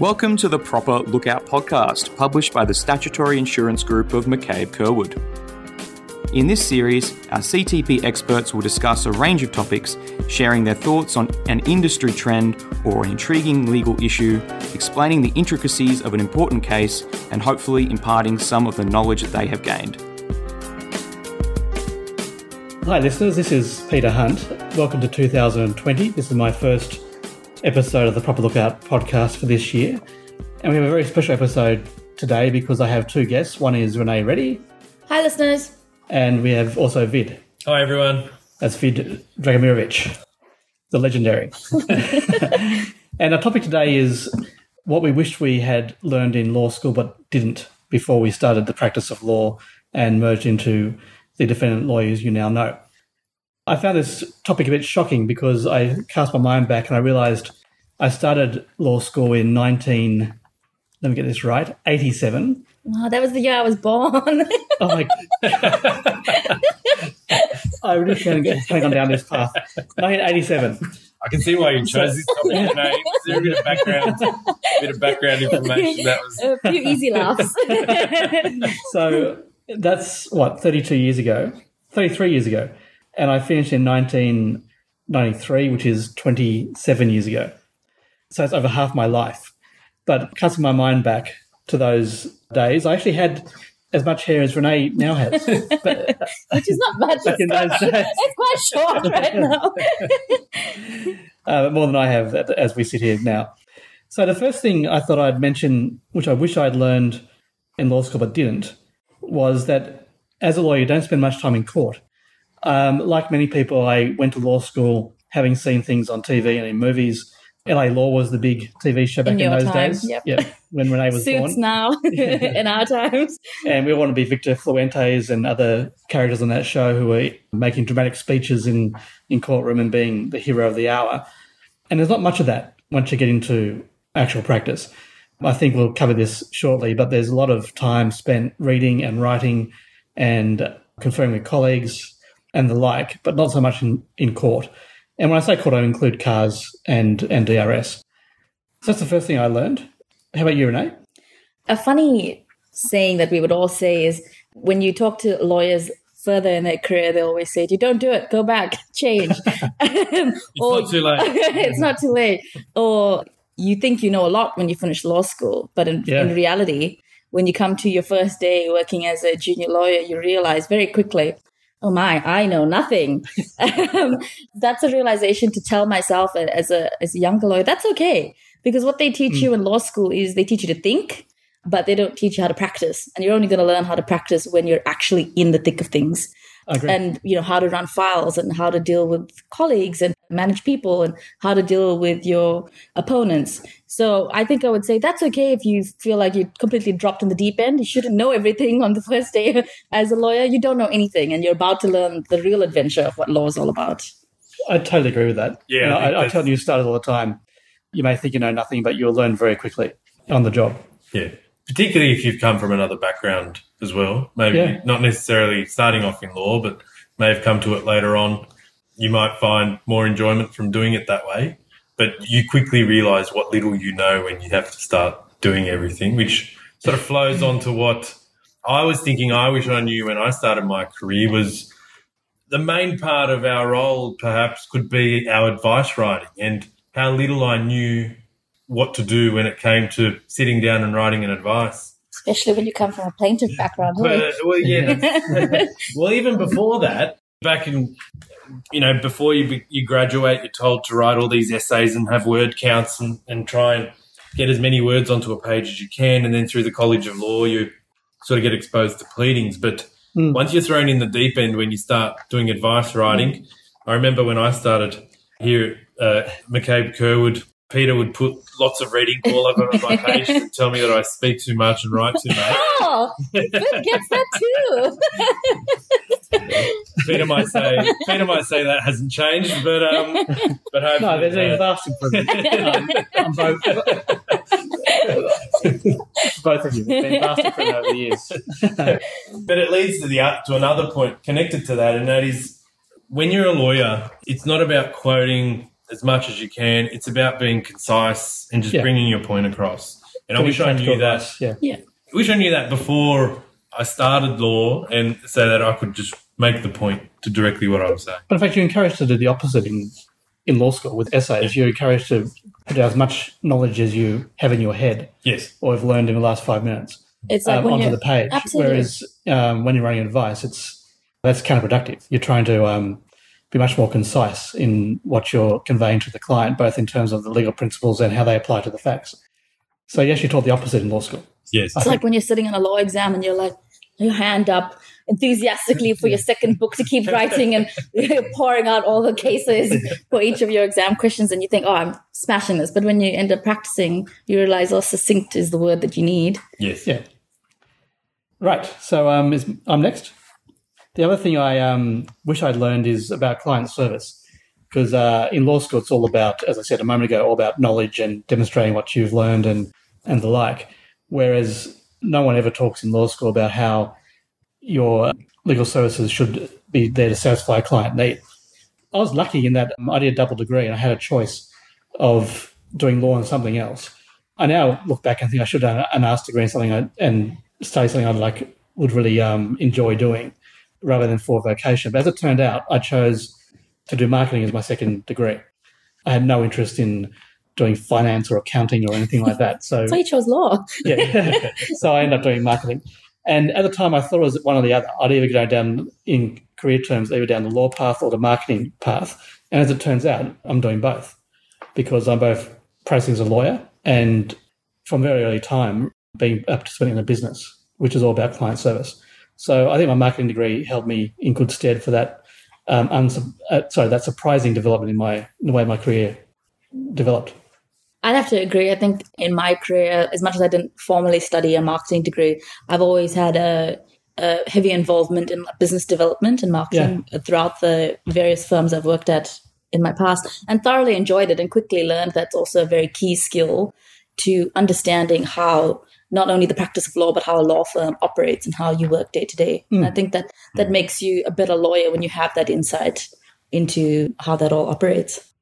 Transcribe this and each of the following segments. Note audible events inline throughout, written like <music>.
Welcome to the Proper Lookout podcast, published by the Statutory Insurance Group of McCabe Curwood. In this series, our CTP experts will discuss a range of topics, sharing their thoughts on an industry trend or an intriguing legal issue, explaining the intricacies of an important case, and hopefully imparting some of the knowledge that they have gained. Hi, listeners. This is Peter Hunt. Welcome to 2020. This is my first episode of the Proper Lookout podcast for this year. And we have a very special episode today because I have two guests. One is Renee Reddy, Hi, listeners. and we have also Vid. Hi, everyone. That's Vid Dragomirovic, the legendary. <laughs> and our topic today is what we wished we had learned in law school but didn't before we started the practice of law and merged into the defendant lawyers you now know. I found this topic a bit shocking because I cast my mind back and I realized I started law school in 19, let me get this right, 87. Oh, that was the year I was born. Oh my <laughs> I really should have on down this path. 1987. I can see why you chose this topic, Renee. Is there a bit of background, bit of background information that was? a few easy laughs. <laughs> So that's what, 32 years ago? 33 years ago. And I finished in 1993, which is 27 years ago. So it's over half my life. But casting my mind back to those days, I actually had as much hair as Renee now has. <laughs> But Which is not much. <laughs> back in those days, It's quite short right now. <laughs> uh, more than I have as we sit here now. So the first thing I thought I'd mention, which I wish I'd learned in law school but didn't, was that as a lawyer, you don't spend much time in court. Um, like many people, I went to law school having seen things on TV and in movies. LA Law was the big TV show back In in, those time, days. yep. Yeah, when Renee was Suits born. now <laughs> <laughs> in our times. And we want to be Victor Sifuentes and other characters on that show who were making dramatic speeches in, in courtroom and being the hero of the hour. And there's not much of that once you get into actual practice. I think we'll cover this shortly, but there's a lot of time spent reading and writing and conferring with colleagues and the like, but not so much in, in court. And when I say court, I include CARS and, and DRS. So that's the first thing I learned. How about you, Renee? A funny saying that we would all say is when you talk to lawyers further in their career, they always say, "You don't do it. Go back, <laughs> change." <laughs> it's not too late. <laughs> it's not too late. Or you think you know a lot when you finish law school, but in, Yeah. in reality, when you come to your first day working as a junior lawyer, you realize very quickly, oh my, I know nothing. <laughs> Um, that's a realization to tell myself as a as a younger lawyer. That's okay because what they teach you in law school is they teach you to think, but they don't teach you how to practice, and you're only going to learn how to practice when you're actually in the thick of things. And you know how to run files and how to deal with colleagues and manage people and how to deal with your opponents so i think i would say that's okay if you feel like you're completely dropped in the deep end you shouldn't know everything on the <laughs> first day as a lawyer you don't know anything and you're about to learn the real adventure of what law is all about I totally agree with that. Yeah, You know, I think I, I, that's- tell new starters all the time. You may think you know nothing, but you'll learn very quickly on the job. Yeah, particularly if you've come from another background as well. Maybe Yeah. not necessarily starting off in law, but may have come to it later on. You might find more enjoyment from doing it that way, but you quickly realize what little you know when you have to start doing everything, which sort of flows on to what I was thinking I wish I knew when I started my career was the main part of our role perhaps could be our advice writing and how little I knew what to do when it came to sitting down and writing an advice. especially when you come from a plaintiff background But, well, yeah. <laughs> <laughs> well, even before that, back in, you know, before you you graduate, you're told to write all these essays and have word counts and, and try and get as many words onto a page as you can. And then through the College of Law, you sort of get exposed to pleadings. But Mm. once you're thrown in the deep end when you start doing advice writing, I remember when I started here at uh, McCabe Curwood, Peter would put lots of reading all over my <laughs> page and tell me that I speak too much and write too much. oh Vid gets that too <laughs> Peter might say Peter might say that hasn't changed, but um, but hopefully, No, there's a vast improvement <laughs> on both. both of you. There's been vast improvement over the years. but it leads to the to another point connected to that, and that is when you're a lawyer, it's not about quoting as much as you can. It's about being concise and just Yeah. bringing your point across. And I wish I knew that. advice, Yeah. Yeah. I wish I knew that before I started law, and so that I could just make the point to directly what I was saying. But in fact, you're encouraged to do the opposite in, in law school with essays. You're encouraged to put out as much knowledge as you have in your head Yes. or have learned in the last five minutes It's like um, when onto you're the page. Absolutely. Whereas um, when you're running advice, it's that's counterproductive. You're trying to um, be much more concise in what you're conveying to the client, both in terms of the legal principles and how they apply to the facts. So yes, you actually taught the opposite in law school. Yes. It's like when you're sitting on a law exam and you're like, your hand up enthusiastically for your second book to keep writing and you're <laughs> pouring out all the cases for each of your exam questions. And you think, oh, I'm smashing this. But when you end up practicing, you realize, oh, succinct is the word that you need. Yes. Yeah. Right. So um, is, I'm next. The other thing I um, wish I'd learned is about client service. Because uh, in law school, it's all about, as I said a moment ago, all about knowledge and demonstrating what you've learned and, and the like. Whereas no one ever talks in law school about how your legal services should be there to satisfy a client need. I was lucky in that um, I did a double degree and I had a choice of doing law and something else. I now look back and think I should have done an arts degree in something I, and study something I'd like would really um, enjoy doing rather than for vocation. But as it turned out, I chose to do marketing as my second degree. I had no interest in doing finance or accounting or anything like that. So <laughs> why you chose law. <laughs> yeah. so I ended up doing marketing. And at the time, I thought it was one or the other. I'd either go down, in career terms, either down the law path or the marketing path. And as it turns out, I'm doing both because I'm both practicing as a lawyer and from very early time being a participant in a business, which is all about client service. So I think my marketing degree held me in good stead for that. Um, uh, sorry, that surprising development in my in the way my career developed. I'd have to agree. I think in my career, as much as I didn't formally study a marketing degree, I've always had a, a heavy involvement in business development and marketing throughout the various firms I've worked at in my past and thoroughly enjoyed it and quickly learned that's also a very key skill to understanding how not only the practice of law but how a law firm operates and how you work day to day. And I think that that makes you a better lawyer when you have that insight into how that all operates.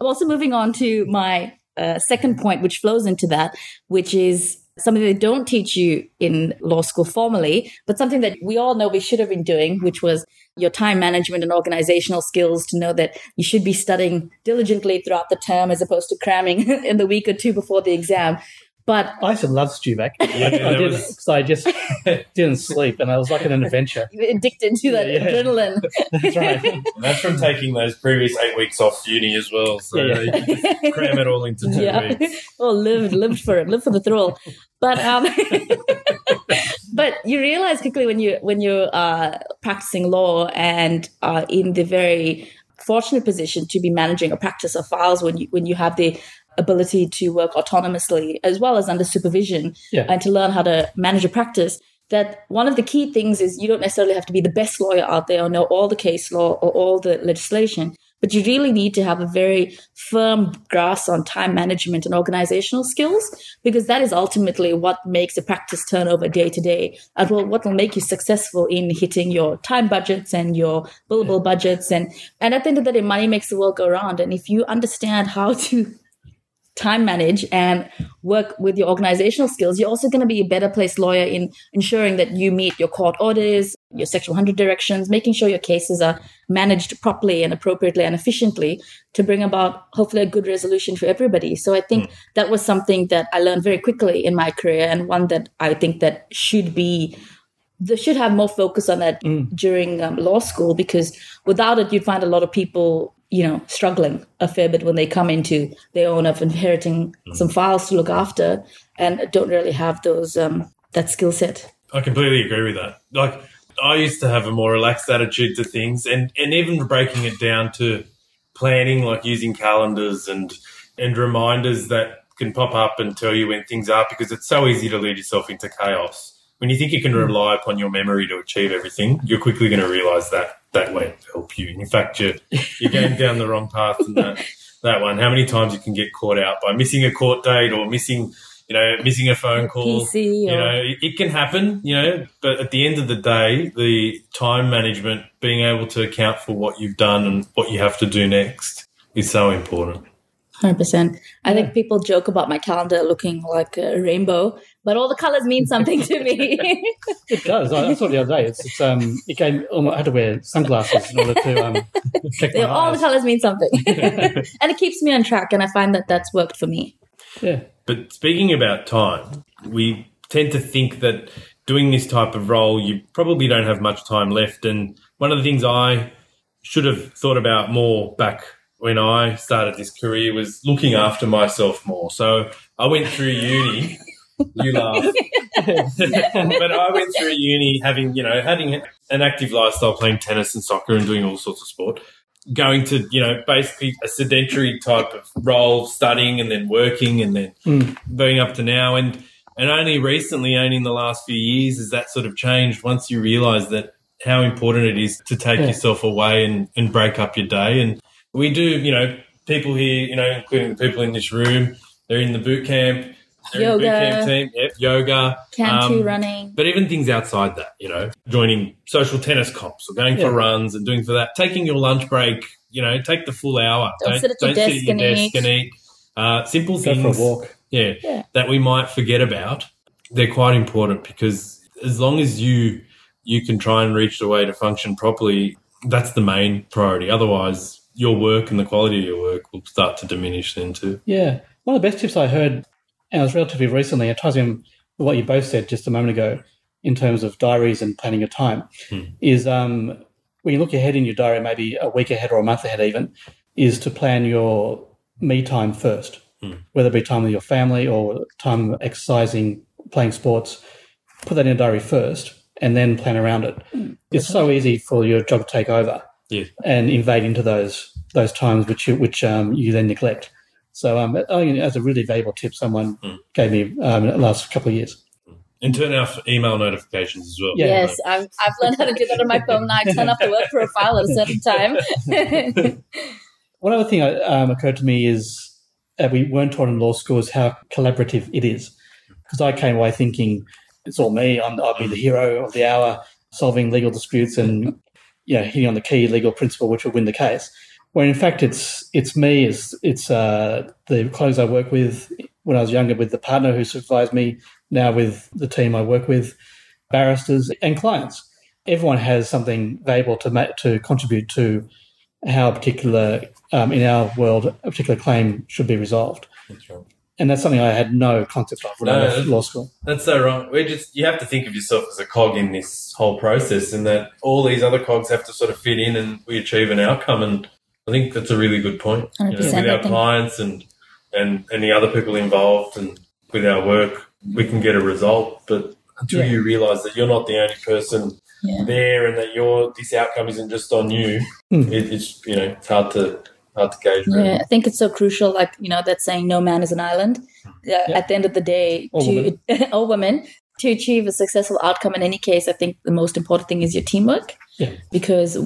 I'm also moving on to my uh, second point, which flows into that, which is something they don't teach you in law school formally, but something that we all know we should have been doing, which was your time management and organizational skills to know that you should be studying diligently throughout the term as opposed to cramming <laughs> in the week or two before the exam. But I used to love Stuvac. I did because I just <laughs> didn't sleep, and I was like an adventure. <laughs> addicted to that Yeah, yeah. adrenaline. <laughs> That's right. And that's from taking those previous eight weeks off uni as well. So Yeah, yeah. you can cram it all into two yeah. weeks. well, lived, lived for it, lived for the thrill. But um, but you realize quickly when you when you're uh, practicing law and are in the very fortunate position to be managing a practice of files when you when you have the ability to work autonomously as well as under supervision Yeah. and to learn how to manage a practice that one of the key things is you don't necessarily have to be the best lawyer out there or know all the case law or all the legislation but you really need to have a very firm grasp on time management and organizational skills because that is ultimately what makes a practice turnover day to day and what will make you successful in hitting your time budgets and your billable budgets. And and at the end of the day money makes the world go round. And if you understand how <laughs> to time manage and work with your organizational skills, you're also going to be a better placed lawyer in ensuring that you meet your court orders, your Section 100 directions, making sure your cases are managed properly and appropriately and efficiently to bring about hopefully a good resolution for everybody. So I think that was something that I learned very quickly in my career and one that I think that should be they should have more focus on that during um, law school because without it you'd find a lot of people you know struggling a fair bit when they come into their own of inheriting some files to look after and don't really have those um, that skill set I completely agree with that. Like I used to have a more relaxed attitude to things and, and even breaking it down to planning, like using calendars and and reminders that can pop up and tell you when things are because it's so easy to lead yourself into chaos. When you think you can rely upon your memory to achieve everything, you're quickly going to realize that that won't help you. In fact, you're, you're going down the wrong path in that, that one. How many times you can get caught out by missing a court date or missing, you know, missing a phone call. You know, it, it can happen, you know, but at the end of the day, the time management, being able to account for what you've done and what you have to do next is so important. Hundred percent. I think people joke about my calendar looking like a rainbow, but all the colors mean something to me. <laughs> It does. I, I saw it the other day. It's, it's um, it gave, um, I had to wear sunglasses in order to um, check my <laughs> all the colors mean something, <laughs> and it keeps me on track. And I find that that's worked for me. Yeah, But speaking about time, we tend to think that doing this type of role, you probably don't have much time left. And one of the things I should have thought about more back when I started this career was looking after myself more. So I went through uni. You laugh. <laughs> but I went through uni having, you know, having an active lifestyle, playing tennis and soccer and doing all sorts of sport. Going to, you know, basically a sedentary type of role, studying and then working and then Mm. going up to now. And and only recently, only in the last few years, has that sort of changed once you realise that how important it is to take Yeah. yourself away and, and break up your day. And we do, you know, people here, you know, including the people in this room, they're in the boot camp, they're in the boot Yoga. camp team, yep, yoga. Cantu um, running. but even things outside that, you know, joining social tennis comps or going Yeah. for runs and doing for that, taking your lunch break, you know, take the full hour. Don't sit at your desk and eat. and eat. Uh, simple go things for a walk. yeah, Yeah. that we might forget about. They're quite important because as long as you you can try and reach the way to function properly, that's the main priority. Otherwise, your work and the quality of your work will start to diminish then too. Yeah. One of the best tips I heard, and it was relatively recently, it ties in with what you both said just a moment ago in terms of diaries and planning your time, Hmm. is um, when you look ahead in your diary, maybe a week ahead or a month ahead even, is to plan your me time first, Hmm. whether it be time with your family or time exercising, playing sports. Put that in a diary first and then plan around it. It's so easy for your job to take over Yeah. and invade into those those times which you, which um, you then neglect. So um, I think that's a really valuable tip someone Mm. gave me um, in the last couple of years. And turn off email notifications as well. Yeah. Yes, I've, I've learned how to do that on my phone now. I turn off the work profile at a certain time. <laughs> One other thing that um, occurred to me is that we weren't taught in law school is how collaborative it is. Because I came away thinking it's all me. I'm, I'll be the hero of the hour, solving legal disputes and you know hitting on the key legal principle which will win the case. When in fact it's it's me. It's it's uh, the colleagues I work with when I was younger with the partner who supervised me. Now with the team I work with, barristers and clients. Everyone has something valuable to ma- to contribute to how a particular um, in our world a particular claim should be resolved. That's right. And that's something I had no concept of when I No, left law school. That's so wrong. We're just you have to think of yourself as a cog in this whole process, and that all these other cogs have to sort of fit in, and we achieve an outcome. And I think that's a really good point. You know, with our clients and and and the other people involved, and with our work, we can get a result. But until Yeah. you realise that you're not the only person Yeah. there, and that your this outcome isn't just on you, Hmm. it, it's you know it's hard to hard to gauge. really. Yeah, I think it's so crucial. Like you know, that saying, "No man is an island." Yeah, Yeah. At the end of the day, Or to or <laughs> women to achieve a successful outcome in any case, I think the most important thing is your teamwork. Yeah. Because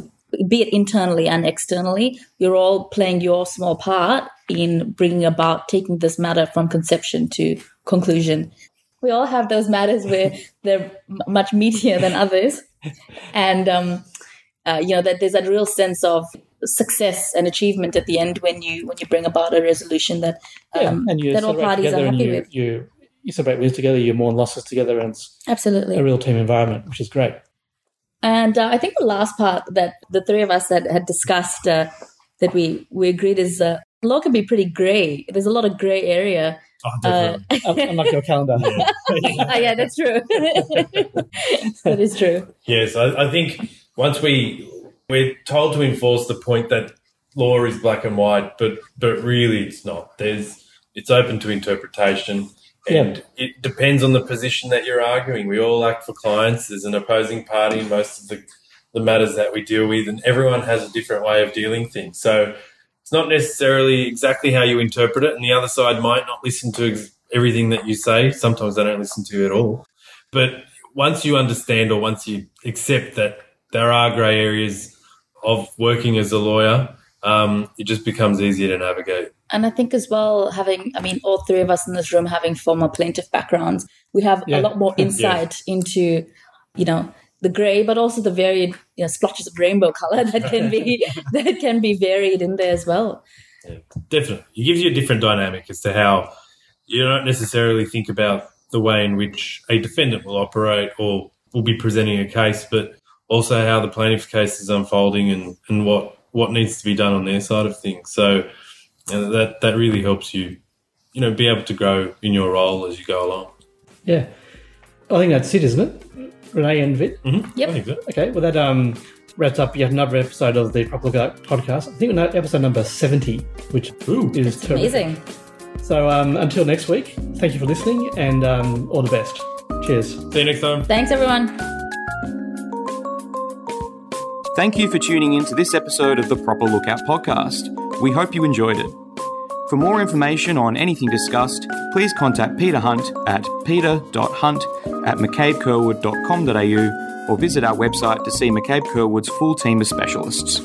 be it internally and externally, you're all playing your small part in bringing about taking this matter from conception to conclusion. We all have those matters where <laughs> they're much meatier than others, and um, uh, you know that there's that real sense of success and achievement at the end when you when you bring about a resolution that Yeah, um, and you that all parties are happy you, with. you you celebrate wins together, you mourn losses together, and it's Absolutely. a real team environment, which is great. And uh, I think the last part that the three of us had, had discussed uh, that we, we agreed is uh, law can be pretty grey. There's a lot of grey area. Oh, Uh, definitely. Unlike your calendar. <laughs> oh, yeah, that's true. <laughs> that is true. Yes, I, I think once we we're told to enforce the point that law is black and white, but but really it's not. There's it's open to interpretation, and it depends on the position that you're arguing. We all act for clients. There's an opposing party in most of the the matters that we deal with, and everyone has a different way of dealing things. So it's not necessarily exactly how you interpret it, and the other side might not listen to ex- everything that you say. Sometimes they don't listen to you at all. But once you understand or once you accept that there are grey areas of working as a lawyer, um, it just becomes easier to navigate. And I think as well, having, I mean, all three of us in this room having former plaintiff backgrounds, we have Yeah. a lot more <laughs> insight into, you know, the grey, but also the varied you know, splotches of rainbow color that <laughs> can be that can be varied in there as well. Yeah, definitely. It gives you a different dynamic as to how you don't necessarily think about the way in which a defendant will operate or will be presenting a case, but also how the plaintiff's case is unfolding and, and what, what needs to be done on their side of things. So you know, that that really helps you, you know, be able to grow in your role as you go along. Yeah. I think that's it, isn't it? Renee and Vid. Mm-hmm. Yep. I think so. Okay, well, that um, wraps up yet another episode of the Proper Lookout podcast. I think we're now episode number 70, which Ooh. is terrific. Amazing. So um, until next week, thank you for listening and um, all the best. Cheers. See you next time. Thanks, everyone. Thank you for tuning in to this episode of the Proper Lookout podcast. We hope you enjoyed it. For more information on anything discussed, please contact Peter Hunt at peter.hunt at mccabecurwood.com.au or visit our website to see McCabe Curwood's full team of specialists.